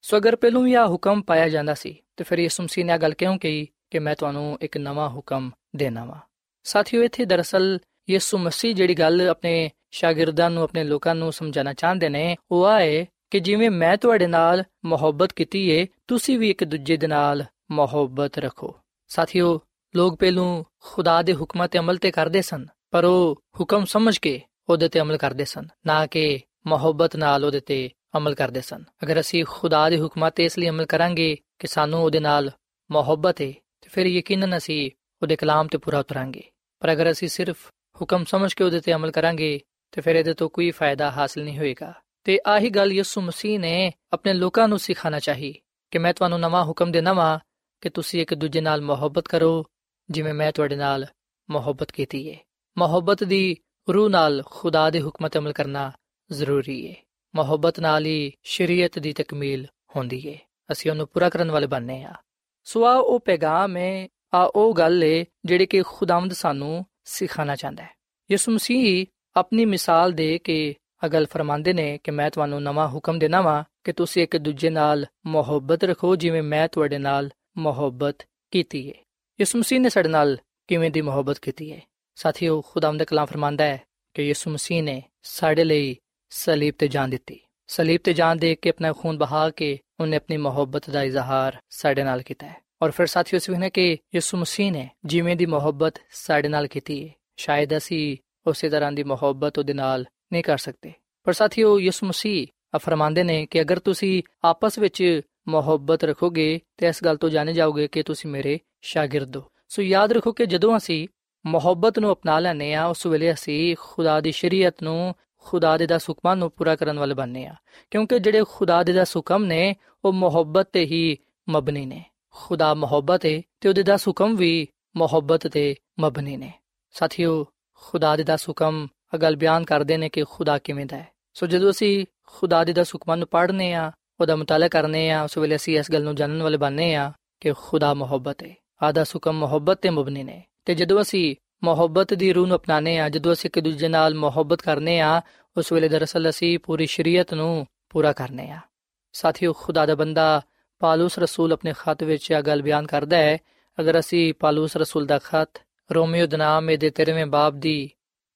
ਸੋ ਅਗਰ ਪਹਿਲੋਂ ਵੀ ਆ ਹੁਕਮ ਪਾਇਆ ਜਾਂਦਾ ਸੀ, ਤੇ ਫਿਰ ਯਿਸੂ ਮਸੀਹ ਨੇ ਆ ਗੱਲ ਕਿਉਂ ਕਹੀ? ਕਿ ਮੈਂ ਤੁਹਾਨੂੰ ਇੱਕ ਨਵਾਂ ਹੁਕਮ ਦੇਣਾ ਵਾ। ਸਾਥੀਓ, ਇੱਥੇ ਦਰਅਸਲ ਯਿਸੂ ਮਸੀਹ ਜਿਹੜੀ ਗੱਲ ਆਪਣੇ ਸ਼ਾਗਿਰਦਾਂ ਨੂੰ, ਆਪਣੇ ਲੋਕਾਂ ਨੂੰ ਸਮਝਾਉਣਾ ਚਾਹੁੰਦੇ ਨੇ, ਉਹ ਆਏ ਕਿ ਜਿਵੇਂ ਮੈਂ ਤੁਹਾਡੇ ਨਾਲ ਮੁਹੱਬਤ ਕੀਤੀ ਏ, ਤੁਸੀਂ ਵੀ ਇੱਕ ਦੂਜੇ ਦੇ ਨਾਲ ਮੁਹੱਬਤ ਰੱਖੋ। ਸਾਥੀਓ, ਲੋਕ ਪਹਿਲੋਂ ਖੁਦਾ ਦੇ ਹੁਕਮਾਂ ਤੇ ਅਮਲ ਤੇ ਕਰਦੇ ਸਨ, ਪਰ ਉਹ ਹੁਕਮ ਸਮਝ ਕੇ ਉਹਦੇ ਤੇ ਅਮਲ ਕਰਦੇ ਸਨ, ਨਾ ਕਿ ਮੁਹੱਬਤ ਨਾਲ ਉਹਦੇ ਤੇ ਅਮਲ ਕਰਦੇ ਸਨ। ਅਗਰ ਅਸੀਂ ਖੁਦਾ ਦੇ ਹੁਕਮਾਂ ਤੇ ਇਸ ਲਈ ਅਮਲ ਕਰਾਂਗੇ ਕਿ ਸਾਨੂੰ ਉਹਦੇ ਨਾਲ ਮੁਹੱਬਤ ਹੈ ਤੇ ਫਿਰ ਯਕੀਨਨ ਅਸੀਂ ਉਹਦੇ ਕਲਾਮ ਤੇ ਪੂਰਾ ਉਤਰਾਂਗੇ। ਪਰ ਅਗਰ ਅਸੀਂ ਸਿਰਫ ਹੁਕਮ ਸਮਝ ਕੇ ਉਹਦੇ ਤੇ ਅਮਲ ਕਰਾਂਗੇ, ਤੇ ਫਿਰ ਇਹਦੇ ਤੋਂ ਕੋਈ ਫਾਇਦਾ ਹਾਸਲ ਨਹੀਂ ਹੋਏਗਾ। ਤੇ ਆਹੀ ਗੱਲ ਯਿਸੂ ਮਸੀਹ ਨੇ ਆਪਣੇ ਲੋਕਾਂ ਨੂੰ ਸਿਖਾਣਾ ਚਾਹੀ ਕਿ ਮੈਂ ਤੁਹਾਨੂੰ ਨਵਾਂ ਹੁਕਮ ਦੇਣਾ ਵਾ ਕਿ ਤੁਸੀਂ ਇੱਕ ਦੂਜੇ ਨਾਲ ਮੁਹੱਬਤ ਕਰੋ, ਜਿਵੇਂ ਮੈਂ ਤੁਹਾਡੇ ਨਾਲ ਮੁਹੱਬਤ ਕੀਤੀ ਹੈ ਮੁਹੱਬਤ ਦੀ ਰੂਹ ਨਾਲ ਖੁਦਾ ਦੇ ਹੁਕਮਾਂ ਤੇ ਅਮਲ ਕਰਨਾ ਜ਼ਰੂਰੀ ਹੈ ਮੁਹੱਬਤ ਨਾਲ ਹੀ ਸ਼ਰੀਅਤ ਦੀ ਤਕਮੀਲ ਹੁੰਦੀ ਹੈ ਅਸੀਂ ਉਹਨੂੰ ਪੂਰਾ ਕਰਨ ਵਾਲੇ ਬਣਨੇ ਆ। ਸੋ ਆ ਉਹ ਪੈਗਾਮ ਹੈ, ਆ ਉਹ ਗੱਲ ਹੈ, ਜਿਹੜੀ ਕਿ ਖੁਦਾਵੰਦ ਸਾਨੂੰ ਸਿਖਾਣਾ ਚਾਹੁੰਦਾ ਹੈ। ਯਿਸੂ ਮਸੀਹ ਆਪਣੀ ਮਿਸਾਲ ਦੇ ਕੇ ਅਗਲ ਫਰਮਾਉਂਦੇ ਨੇ ਕਿ ਮੈਂ ਤੁਹਾਨੂੰ ਨਵਾਂ ਹੁਕਮ ਦੇਣਾ ਵਾਂ ਕਿ ਤੁਸੀਂ ਇੱਕ ਦੂਜੇ ਨਾਲ ਮੁਹੱਬਤ ਰੱਖੋ, ਜਿਵੇਂ ਮੈਂ ਤੁਹਾਡੇ ਨਾਲ ਮੁਹੱਬਤ ਕੀਤੀ ਹੈ। ਯਿਸੂ ਮਸੀਹ ਨੇ ਸਾਡੇ ਨਾਲ ਕਿਵੇਂ ਦੀ ਮੁਹੱਬਤ ਕੀਤੀ ਹੈ? ਸਾਥੀਓ, ਖੁਦਾਵੰਦ ਕਲਾਮ ਫਰਮਾਂਦਾ ਹੈ ਕਿ ਯਿਸੂ ਮਸੀਹ ਨੇ ਸਾਡੇ ਲਈ ਸਲੀਬ ਤੇ ਜਾਨ ਦਿੱਤੀ। ਸਲੀਬ ਤੇ ਜਾਨ ਦੇ ਕੇ ਆਪਣਾ ਖੂਨ ਬਹਾ ਕੇ ਉਹਨੇ ਆਪਣੀ ਮੁਹੱਬਤ ਦਾ ਇਜ਼ਹਾਰ ਸਾਡੇ ਨਾਲ ਕੀਤਾ ਹੈ। ਔਰ ਫਿਰ ਸਾਥੀਓ ਇਸ ਨੇ ਕਿ ਯਿਸੂ ਮਸੀਹ ਨੇ ਜਿਵੇਂ ਦੀ ਮੁਹੱਬਤ ਸਾਡੇ ਨਾਲ ਕੀਤੀ ਹੈ, ਸ਼ਾਇਦ ਅਸੀਂ ਉਸੇ ਤਰ੍ਹਾਂ ਦੀ ਮੁਹੱਬਤ ਉਹਦੇ ਨਾਲ ਨਹੀਂ ਕਰ ਸਕਦੇ। ਪਰ ਸਾਥੀਓ ਯਿਸੂ ਮਸੀਹ ਫਰਮਾਉਂਦੇ ਨੇ ਕਿ ਅਗਰ ਤੁਸੀਂ ਆਪਸ ਵਿੱਚ ਮੁਹੱਬਤ ਰੱਖੋਗੇ ਤੇ ਇਸ ਗੱਲ ਤੋਂ ਜਾਣੇ ਜਾਓਗੇ ਕਿ ਤੁਸੀਂ ਮੇਰੇ ਸ਼ਾਗਿਰਦ ਹੋ। ਸੋ ਯਾਦ ਰੱਖੋ ਕਿ ਜਦੋਂ ਅਸੀਂ ਮੁਹੱਬਤ ਨੂੰ ਅਪਣਾ ਲੈਨੇ ਆ ਉਸ ਵੇਲੇ ਅਸੀਂ ਖੁਦਾ ਦੀ ਸ਼ਰੀਅਤ ਨੂੰ ਖੁਦਾ ਦੇ ਦਾ ਹੁਕਮਾਂ ਨੂੰ ਪੂਰਾ ਕਰਨ ਵਾਲੇ ਬਣਨੇ ਆ। ਕਿਉਂਕਿ ਜਿਹੜੇ ਖੁਦਾ ਦੇ ਦਾ ਹੁਕਮ ਨੇ, ਉਹ ਮੁਹੱਬਤ ਤੇ ਹੀ ਮਬਨੀ ਨੇ। ਖੁਦਾ ਮੁਹੱਬਤ ਹੈ ਤੇ ਉਹਦੇ ਦਾ ਹੁਕਮ ਵੀ ਮੁਹੱਬਤ ਤੇ ਮਬਨੀ ਨੇ। ਸਾਥੀਓ, ਖੁਦਾ ਦੇ ਦਾ ਹੁਕਮ ਅਗਲ ਬਿਆਨ ਕਰਦੇ ਨੇ ਕਿ ਖੁਦਾ ਕਿਵੇਂ ਦਾ ਹੈ। ਸੋ ਜਦੋਂ ਅਸੀਂ ਖੁਦਾ ਦੇ ਦਾ ਹੁਕਮਾਂ ਨੂੰ ਪੜ੍ਹਨੇ ਆ, ਉਹਦਾ ਮਤਾਲਾ ਕਰਨੇ ਆ, ਉਸ ਵੇਲੇ ਅਸੀਂ ਇਸ ਗੱਲ ਨੂੰ ਜਾਣਨ ਵਾਲੇ ਬਣਨੇ ਆ ਕਿ ਖੁਦਾ ਮੁਹੱਬਤ ਹੈ ਆਦਾ ਹੁਕਮ ਮੁਹੱਬਤ ਤੇ ਮਬਨੀ ਨੇ। ਤੇ ਜਦੋਂ ਅਸੀਂ ਮੁਹੱਬਤ ਦੀ ਰੂਹ ਨੂੰ ਅਪਣਾਣੇ ਆ ਜਦੋਂ ਅਸੀਂ ਇੱਕ ਦੂਜੇ ਨਾਲ ਮੁਹੱਬਤ ਕਰਨੇ ਆ ਉਸ ਵੇਲੇ ਦਰਅਸਲ ਅਸੀਂ ਪੂਰੀ ਸ਼ਰੀਅਤ ਨੂੰ ਪੂਰਾ ਕਰਨੇ ਆ ਸਾਥੀਓ, ਖੁਦਾ ਦਾ ਬੰਦਾ ਪਾਲੂਸ ਰਸੂਲ ਆਪਣੇ ਖਤ ਵਿੱਚ ਇਹ ਗੱਲ ਬਿਆਨ ਕਰਦਾ ਹੈ, ਅਗਰ ਅਸੀਂ ਪਾਲੂਸ ਰਸੂਲ ਦਾ ਖਤ ਰੋਮੀਓ ਦੇ ਨਾਮ ਦੇ 13ਵੇਂ ਬਾਬ ਦੀ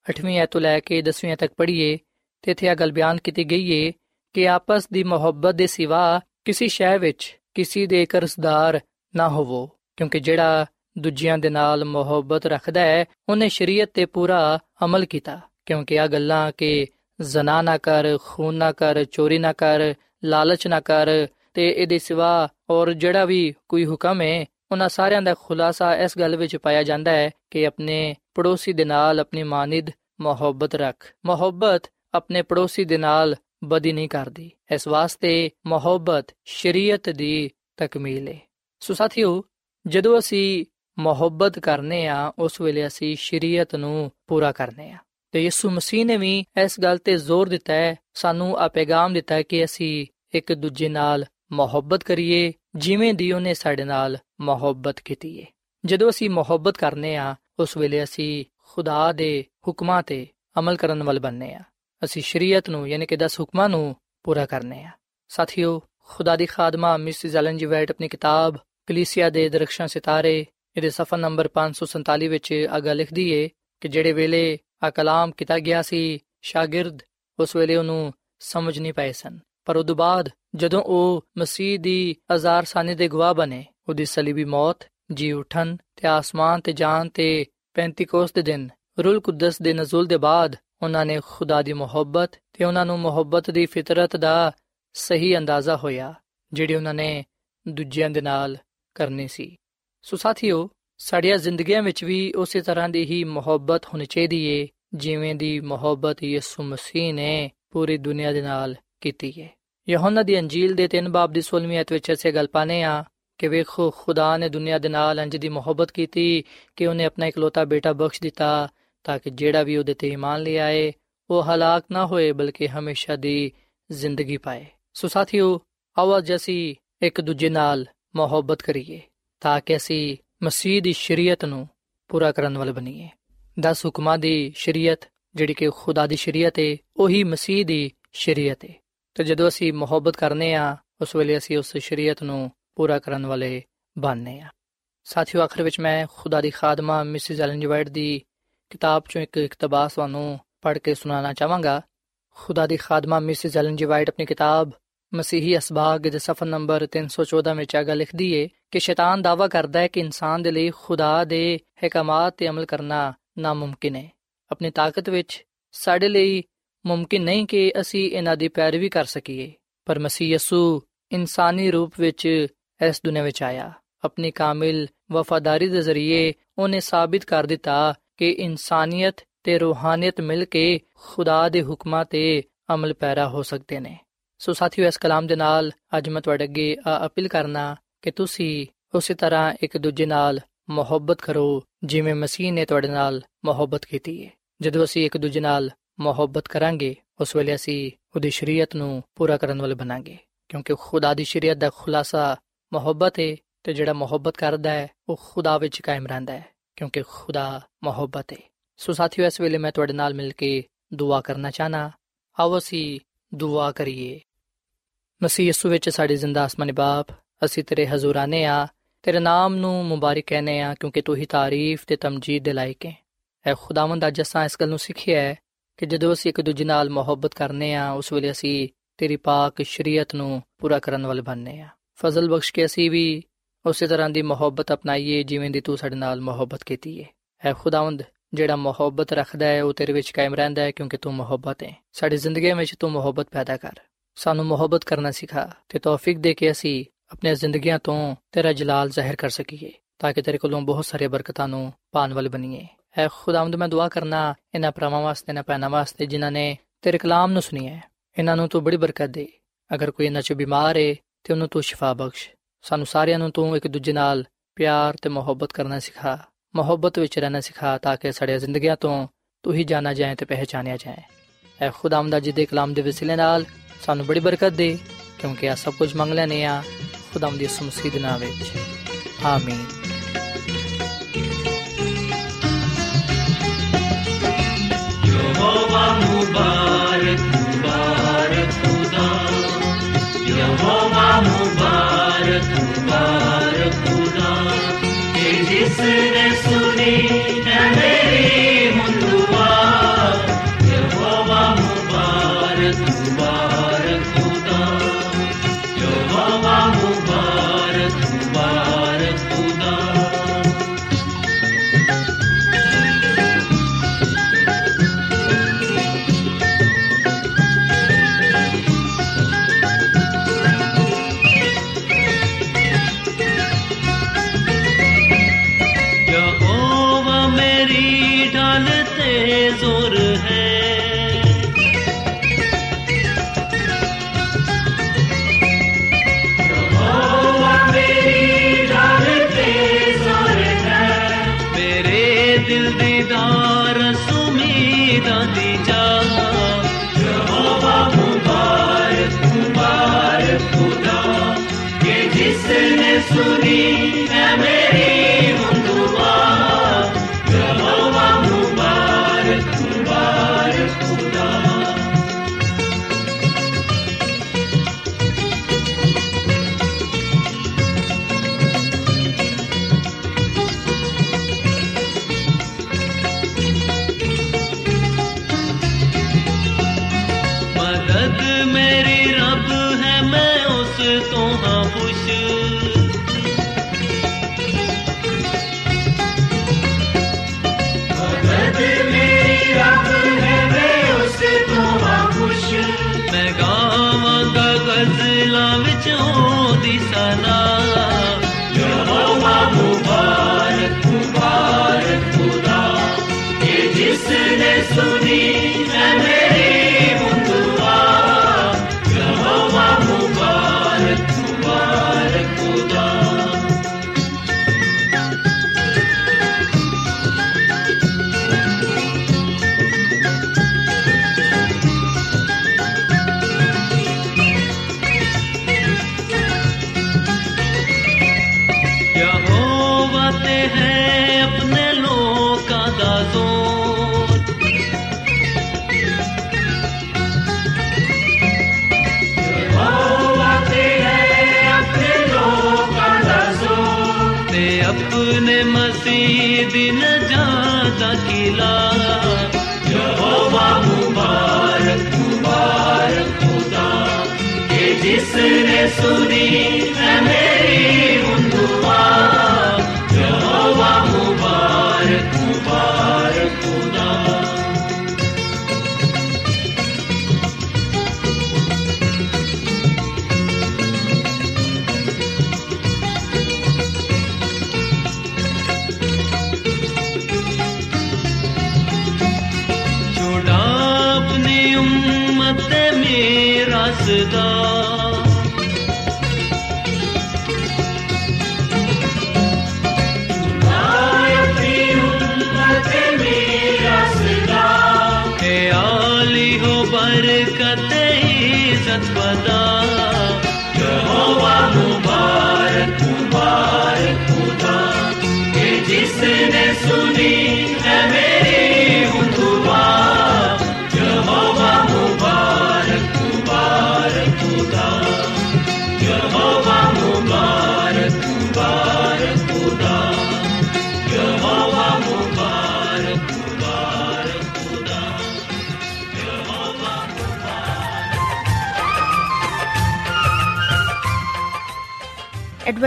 8ਵੀਂ ਐਤ ਤੋਂ ਲੈ ਕੇ 10ਵੀਂ ਤੱਕ ਪੜ੍ਹੀਏ, ਤੇ ਇੱਥੇ ਇਹ ਗੱਲ ਬਿਆਨ ਕੀਤੀ ਗਈ ਹੈ ਕਿ ਆਪਸ ਦੀ ਮੁਹੱਬਤ ਦੇ ਸਿਵਾ ਕਿਸੇ ਸ਼ੈ ਵਿੱਚ ਕਿਸੇ ਦੇ ਕਰਜ਼ਦਾਰ ਨਾ ਹੋਵੋ, ਕਿਉਂਕਿ ਜਿਹੜਾ ਦੂਜਿਆਂ ਦੇ ਨਾਲ ਮੁਹੱਬਤ ਰੱਖਦਾ ਹੈ, ਉਹਨੇ ਸ਼ਰੀਅਤ ਤੇ ਪੂਰਾ ਅਮਲ ਕੀਤਾ, ਕਿਉਂਕਿ ਆ ਗੱਲਾਂ ਕਿ ਜ਼ਨਾ ਨਾ ਕਰ, ਖੂਨ ਨਾ ਕਰ, ਚੋਰੀ ਨਾ ਕਰ, ਲਾਲਚ ਨਾ ਕਰ, ਤੇ ਇਹਦੇ ਸਿਵਾ ਔਰ ਜਿਹੜਾ ਵੀ ਕੋਈ ਹੁਕਮ ਹੈ, ਉਹਨਾਂ ਸਾਰਿਆਂ ਦਾ ਖੁਲਾਸਾ ਇਸ ਗੱਲ ਵਿੱਚ ਪਾਇਆ ਜਾਂਦਾ ਹੈ ਕਿ ਆਪਣੇ ਪੜੋਸੀ ਦੇ ਨਾਲ ਆਪਣੀ ਮਾਨਿਦ ਮੁਹੱਬਤ ਰੱਖ। ਮੁਹੱਬਤ ਆਪਣੇ ਪੜੋਸੀ ਦੇ ਨਾਲ ਬਦੀ ਨਹੀਂ ਕਰਦੀ। ਇਸ ਵਾਸਤੇ ਮੁਹੱਬਤ ਸ਼ਰੀਅਤ ਦੀ ਤਕਮੀਲ ਹੈ। ਸੋ ਸਾਥੀਓ, ਜਦੋਂ ਅਸੀਂ ਮੁਹੱਬਤ ਕਰਨੇ ਆ, ਉਸ ਵੇਲੇ ਅਸੀਂ ਸ਼ਰੀਅਤ ਨੂੰ ਪੂਰਾ ਕਰਨੇ ਆ। ਤੇ ਯਿਸੂ ਮਸੀਹ ਨੇ ਵੀ ਇਸ ਗੱਲ ਤੇ ਜ਼ੋਰ ਦਿੱਤਾ ਹੈ, ਸਾਨੂੰ ਆ ਪੈਗਾਮ ਦਿੱਤਾ ਹੈ ਕਿ ਅਸੀਂ ਇੱਕ ਦੂਜੇ ਨਾਲ ਮੁਹੱਬਤ ਕਰੀਏ, ਜਿਵੇਂ ਦੀ ਉਹਨੇ ਸਾਡੇ ਨਾਲ ਮੁਹੱਬਤ ਕੀਤੀ ਹੈ ਜਦੋਂ ਅਸੀਂ ਮੁਹੱਬਤ ਕਰਨੇ ਆ, ਉਸ ਵੇਲੇ ਅਸੀਂ ਖੁਦਾ ਦੇ ਹੁਕਮਾਂ ਤੇ ਅਮਲ ਕਰਨ ਵਾਲ ਬਣਨੇ ਆ। ਅਸੀਂ ਸ਼ਰੀਅਤ ਨੂੰ, ਯਾਨੀ ਕਿ 10 ਹੁਕਮਾਂ ਨੂੰ ਪੂਰਾ ਕਰਨੇ ਆ। ਸਾਥੀਓ, ਖੁਦਾ ਦੀ ਖਾਦਮਾ ਮਿਸਿਸ ਐਲਨ ਜੀ ਵਾਈਟ ਆਪਣੀ ਕਿਤਾਬ ਕਲੀਸਿਆ ਦੇ ਦਰਖਸ਼ਾਂ ਸਿਤਾਰੇ ਇਹਦੇ ਸਫਾ ਨੰਬਰ 547 ਵਿੱਚ ਅਗਾ ਲਿਖਦੀ ਏ ਕਿ ਜਿਹੜੇ ਵੇਲੇ ਆ ਕਲਾਮ ਕੀਤਾ ਗਿਆ ਸੀ, ਸ਼ਾਗਿਰਦ ਉਸ ਵੇਲੇ ਉਹਨੂੰ ਸਮਝ ਨਹੀਂ ਪਏ ਸਨ। ਪਰ ਉਦੋਂ ਬਾਅਦ ਜਦੋਂ ਉਹ ਮਸੀਹ ਦੀ ਹਜ਼ਾਰ ਸਾਨੇ ਦੇ ਗਵਾਹ ਬਣੇ, ਉਹਦੀ ਸਲੀਬੀ ਮੌਤ ਜੀ ਉਠਨ ਤੇ ਆਸਮਾਨ ਤੇ ਜਾਨ ਤੇ ਪੈਂਤੀਕੋਸ ਦੇ ਦਿਨ, ਰੂਲ ਕੁਦਸ ਦੇ ਨਜ਼ੂਲ ਦੇ ਬਾਅਦ ਉਹਨਾਂ ਨੇ ਖੁਦਾ ਦੀ ਮੁਹੱਬਤ ਤੇ ਉਹਨਾਂ ਨੂੰ ਮੁਹੱਬਤ ਦੀ ਫਿਤਰਤ ਦਾ ਸਹੀ ਅੰਦਾਜ਼ਾ ਹੋਇਆ, ਜਿਹੜੀ ਉਹਨਾਂ ਨੇ ਦੂਜਿਆਂ ਦੇ ਨਾਲ ਕਰਨੀ ਸੀ। ਸੋ ਸਾਥੀਓ, ਸਾਡੀਆਂ ਜ਼ਿੰਦਗੀਆਂ ਵਿੱਚ ਵੀ ਉਸੇ ਤਰ੍ਹਾਂ ਦੀ ਹੀ ਮੁਹੱਬਤ ਹੋਣੀ ਚਾਹੀਦੀ ਏ, ਜਿਵੇਂ ਦੀ ਮੁਹੱਬਤ ਯਿਸੂ ਮਸੀਹ ਨੇ ਪੂਰੀ ਦੁਨੀਆ ਦੇ ਨਾਲ ਕੀਤੀ ਹੈ ਯਹੋਨਾ ਦੀ ਅੰਜੀਲ ਦੇ 3 ਬਾਬ ਦੀ 16ਵੀਂ ਅਧ ਵਿੱਚ ਅਸੀਂ ਗੱਲ ਪਾਨੇ ਆ ਕਿ ਵੇਖੋ, ਖੁਦਾ ਨੇ ਦੁਨੀਆ ਦੇ ਨਾਲ ਇੰਜ ਦੀ ਮੁਹੱਬਤ ਕੀਤੀ ਕਿ ਉਹਨੇ ਆਪਣਾ ਇਕਲੌਤਾ ਬੇਟਾ ਬਖਸ਼ ਦਿੱਤਾ ਤਾਂ ਕਿ ਜਿਹੜਾ ਵੀ ਉਹਦੇ ਤੇ ਈਮਾਨ ਲਿਆਏ ਉਹ ਹਲਾਕ ਨਾ ਹੋਏ, ਬਲਕਿ ਹਮੇਸ਼ਾ ਦੀ ਜ਼ਿੰਦਗੀ ਪਾਏ। ਸੋ ਸਾਥੀਓ ਆਵਾਜ਼ ਅਸੀਂ ਇੱਕ ਦੂਜੇ ਨਾਲ ਮੁਹੱਬਤ ਕਰੀਏ। ਤਾਂ ਕਿ ਅਸੀਂ ਮਸੀਹ ਦੀ ਸ਼ਰੀਅਤ ਨੂੰ ਪੂਰਾ ਕਰਨ ਵਾਲੇ ਬਣੀਏ। 10 ਹੁਕਮਾਂ ਦੀ ਸ਼ਰੀਅਤ, ਜਿਹੜੀ ਕਿ ਖੁਦਾ ਦੀ ਸ਼ਰੀਅਤ ਹੈ ਉਹੀ ਮਸੀਹ ਦੀ ਸ਼ਰੀਅਤ ਹੈ ਤੇ ਜਦੋਂ ਅਸੀਂ ਮੁਹੱਬਤ ਕਰਨੇ ਆ, ਉਸ ਵੇਲੇ ਅਸੀਂ ਉਸ ਸ਼ਰੀਅਤ ਨੂੰ ਪੂਰਾ ਕਰਨ ਵਾਲੇ ਬਣਨੇ ਆ। ਸਾਥੀਓ, ਆਖਰ ਵਿੱਚ ਮੈਂ ਖੁਦਾ ਦੀ ਖਾਦਮਾ, ਮਿਸਿਸ ਐਲਨ ਜੀ ਵਾਈਟ ਦੀ ਕਿਤਾਬ ਚੋਂ ਇੱਕ ਇਕਤਬਾਸ ਤੁਹਾਨੂੰ ਪੜ੍ਹ ਕੇ ਸੁਣਾਉਣਾ ਚਾਹਾਂਗਾ। ਖੁਦਾ ਦੀ ਖਾਦਮਾ, ਮਿਸਿਸ ਐਲਨ ਜੀ ਵਾਈਟ ਆਪਣੀ ਕਿਤਾਬ ਮਸੀਹੀ ਅਸਬਾਗ ਦੇ ਸਫਾ ਨੰਬਰ 314 ਵਿੱਚ ਆਗਾ ਲਿਖਦੀ ਏ ਕਿ ਸ਼ੈਤਾਨ ਦਾਵਾ ਕਰਦਾ ਹੈ ਕਿ ਇਨਸਾਨ ਦੇ ਲਈ ਖੁਦਾ ਦੇ ਹਕਮਾਤ ਤੇ ਅਮਲ ਕਰਨਾ ਨਾਮੁਮਕਿਨ ਹੈ ਆਪਣੀ ਤਾਕਤ ਵਿੱਚ ਸਾਡੇ ਲਈ ਮੁਮਕਿਨ ਨਹੀਂ ਕਿ ਅਸੀਂ ਇਹਨਾਂ ਦੀ ਪੈਰਵੀ ਕਰ ਸਕੀਏ, ਪਰ ਮਸੀਹ ਯਸੂ ਇਨਸਾਨੀ ਰੂਪ ਵਿੱਚ ਇਸ ਦੁਨੀਆਂ ਵਿੱਚ ਆਇਆ। ਆਪਣੀ ਕਾਮਿਲ ਵਫਾਦਾਰੀ ਦੇ ਜ਼ਰੀਏ ਉਹਨੇ ਸਾਬਿਤ ਕਰ ਦਿੱਤਾ ਕਿ ਇਨਸਾਨੀਅਤ ਤੇ ਰੂਹਾਨੀਅਤ ਮਿਲ ਕੇ ਖੁਦਾ ਦੇ ਹੁਕਮਾਂ ਤੇ ਅਮਲ ਪੈਰਾ ਹੋ ਸਕਦੇ ਨੇ। ਸੋ ਸਾਥੀਓ, ਇਸ ਕਲਾਮ ਦੇ ਨਾਲ ਅੱਜ ਮੈਂ ਤੁਹਾਡੇ ਅੱਗੇ ਅਪੀਲ ਕਰਨਾ ਕਿ ਤੁਸੀਂ ਉਸੇ ਤਰ੍ਹਾਂ ਇੱਕ ਦੂਜੇ ਨਾਲ ਮੁਹੱਬਤ ਕਰੋ, ਜਿਵੇਂ ਮਸੀਹ ਨੇ ਤੁਹਾਡੇ ਨਾਲ ਮੁਹੱਬਤ ਕੀਤੀ ਹੈ ਜਦੋਂ ਅਸੀਂ ਇੱਕ ਦੂਜੇ ਨਾਲ ਮੁਹੱਬਤ ਕਰਾਂਗੇ, ਉਸ ਵੇਲੇ ਅਸੀਂ ਉਹਦੀ ਸ਼ਰੀਅਤ ਨੂੰ ਪੂਰਾ ਕਰਨ ਵਾਲੇ ਬਣਾਂਗੇ। ਕਿਉਂਕਿ ਖੁਦਾ ਦੀ ਸ਼ਰੀਅਤ ਦਾ ਖੁਲਾਸਾ ਮੁਹੱਬਤ ਹੈ ਤੇ ਜਿਹੜਾ ਮੁਹੱਬਤ ਕਰਦਾ ਹੈ ਉਹ ਖੁਦਾ ਵਿੱਚ ਕਾਇਮ ਰਹਿੰਦਾ ਹੈ ਕਿਉਂਕਿ ਖੁਦਾ ਮੁਹੱਬਤ ਹੈ ਸੋ ਸਾਥੀਓ, ਇਸ ਵੇਲੇ ਮੈਂ ਤੁਹਾਡੇ ਨਾਲ ਮਿਲ ਕੇ ਦੁਆ ਕਰਨਾ ਚਾਹਨਾ। ਆਓ ਅਸੀਂ ਦੁਆ ਕਰੀਏ। ਮਸੀਹ ਯਿਸੂ ਵਿੱਚ ਸਾਡੇ ਜ਼ਿੰਦਾ ਆਸਮਾਨੀ ਬਾਪ, ਅਸੀਂ ਤੇਰੇ ਹਜ਼ੂਰ ਆਨੇ ਆ, ਤੇਰੇ ਨਾਮ ਨੂੰ ਮੁਬਾਰਕ ਕਹਨੇ ਆ, ਕਿਉਂਕਿ ਤੂੰ ਹੀ ਤਾਰੀਫ ਤੇ ਤਮਜੀਦ ਦੇ ਲਾਇਕ ਹੈ। ਐ ਖੁਦਾਵੰਦ ਅੱਜ ਅਸਾਂ ਇਸ ਗੱਲ ਨੂੰ ਸਿੱਖਿਆ ਹੈ ਕਿ ਜਦੋਂ ਅਸੀਂ ਇੱਕ ਦੂਜੇ ਨਾਲ ਮੁਹੱਬਤ ਕਰਨੇ ਆ, ਉਸ ਵੇਲੇ ਅਸੀਂ ਤੇਰੀ ਪਾਕ ਸ਼ਰੀਅਤ ਨੂੰ ਪੂਰਾ ਕਰਨ ਵਾਲੇ ਬਣਨੇ ਆ। ਫਜ਼ਲ ਬਖਸ਼ ਕੇ ਅਸੀਂ ਵੀ ਉਸੇ ਤਰ੍ਹਾਂ ਦੀ ਮੁਹੱਬਤ ਅਪਣਾਈਏ ਜਿਵੇਂ ਦੀ ਤੂੰ ਸਾਡੇ ਨਾਲ ਮੁਹੱਬਤ ਕੀਤੀ ਹੈ ਐ ਖੁਦਾਵੰਦ, ਜਿਹੜਾ ਮੁਹੱਬਤ ਰੱਖਦਾ ਹੈ, ਉਹ ਤੇਰੇ ਵਿੱਚ ਕਾਇਮ ਰਹਿੰਦਾ ਹੈ, ਕਿਉਂਕਿ ਤੂੰ ਮੁਹੱਬਤ ਹੈ। ਸਾਡੀ ਜ਼ਿੰਦਗੀ ਵਿੱਚ ਤੂੰ ਮੁਹੱਬਤ ਪੈਦਾ ਕਰ। ਸਾਨੂੰ ਮੁਹੱਬਤ ਕਰਨਾ ਸਿਖਾ ਤੇ ਤੌਫੀਕ ਦੇ ਕੇ ਅਸੀਂ ਆਪਣੀਆਂ ਜ਼ਿੰਦਗੀਆਂ ਤੋਂ ਤੇਰਾ ਜਲਾਲ ਜ਼ਾਹਿਰ ਕਰ ਸਕੀਏ, ਤਾਂ ਕਿ ਤੇਰੇ ਕੋਲੋਂ ਬਹੁਤ ਸਾਰੇ ਬਰਕਤਾਂ ਨੂੰ ਪਾਣ ਵਾਲੇ ਬਣੀਏ। ਐ ਖੁਦਾਵੰਦ, ਮੈਂ ਦੁਆ ਕਰਨਾ ਇਹਨਾਂ ਪਰਮਾਂ ਵਾਸਤੇ ਨਾ ਪੈਣਾ ਵਾਸਤੇ ਜਿਨ੍ਹਾਂ ਨੇ ਤੇਰੇ ਕਲਾਮ ਨੂੰ ਸੁਣੀ ਹੈ। ਇਹਨਾਂ ਨੂੰ ਤੂੰ ਬੜੀ ਬਰਕਤ ਦੇ। ਅਗਰ ਕੋਈ ਇਹਨਾਂ 'ਚ ਬਿਮਾਰ ਹੈ ਤੇ ਉਹਨੂੰ ਤੂੰ ਸ਼ਿਫਾ ਬਖਸ਼। ਸਾਨੂੰ ਸਾਰਿਆਂ ਨੂੰ ਤੂੰ ਇੱਕ ਦੂਜੇ ਨਾਲ ਪਿਆਰ ਤੇ ਮੁਹੱਬਤ ਕਰਨਾ ਸਿਖਾ। ਮੁਹੱਬਤ ਵਿੱਚ ਰਹਿਣਾ ਸਿਖਾ ਤਾਂ ਕਿ ਸਾਡੀਆਂ ਜ਼ਿੰਦਗੀਆਂ ਤੋਂ ਤੂੰ ਹੀ ਜਾਣਾ ਜਾਏ ਤੇ ਪਹਿਚਾਨਿਆ ਜਾਏ। ਐ ਖੁਦਾਵੰਦ ਜੀ ਦੇ ਕਲਾਮ ਦੇ ਵਸੀਲੇ ਨਾਲ ਸਾਨੂੰ ਬੜੀ ਬਰਕਤ ਦੇ, ਕਿਉਂਕਿ ਆ ਸਭ ਕੁਝ ਮੰਗ ਲੈਨੇ ਆ ਖੁਦਾਵੰਦ ਦੀ ਮਸੀਹ ਦੇ ਨਾਮ ਵਿੱਚ। ਆਮੀਨ। ਯਹੋਵਾ ਮੁਬਾਰਕ ਮੁਬਾਰਕ ਖੁਦਾ। ਯਹੋਵਾ ਮੁਬਾਰਕ ਮੁਬਾਰਕ ਖੁਦਾ। ਕਿ ਜਿਸ ਨੇ ਸੁਣੀ ਹੈ ਮੇਰੀ ਮੈਂ ਗਾਵਾਂਗਾ ਗਜ਼ਲਾਂ ਵਿੱਚ ਉਹਦੀ ਸਨਾ। ਯਹੋਵਾ ਮੁਬਾਰਕ ਮੁਬਾਰਕ ਖੁਦਾ ਇਹ ਜਿਸ ਨੇ ਸੁਣੀ, ਮੈਂ किला यहोवा मुबारक मुबारक खुदा के जिसने सुनी But pada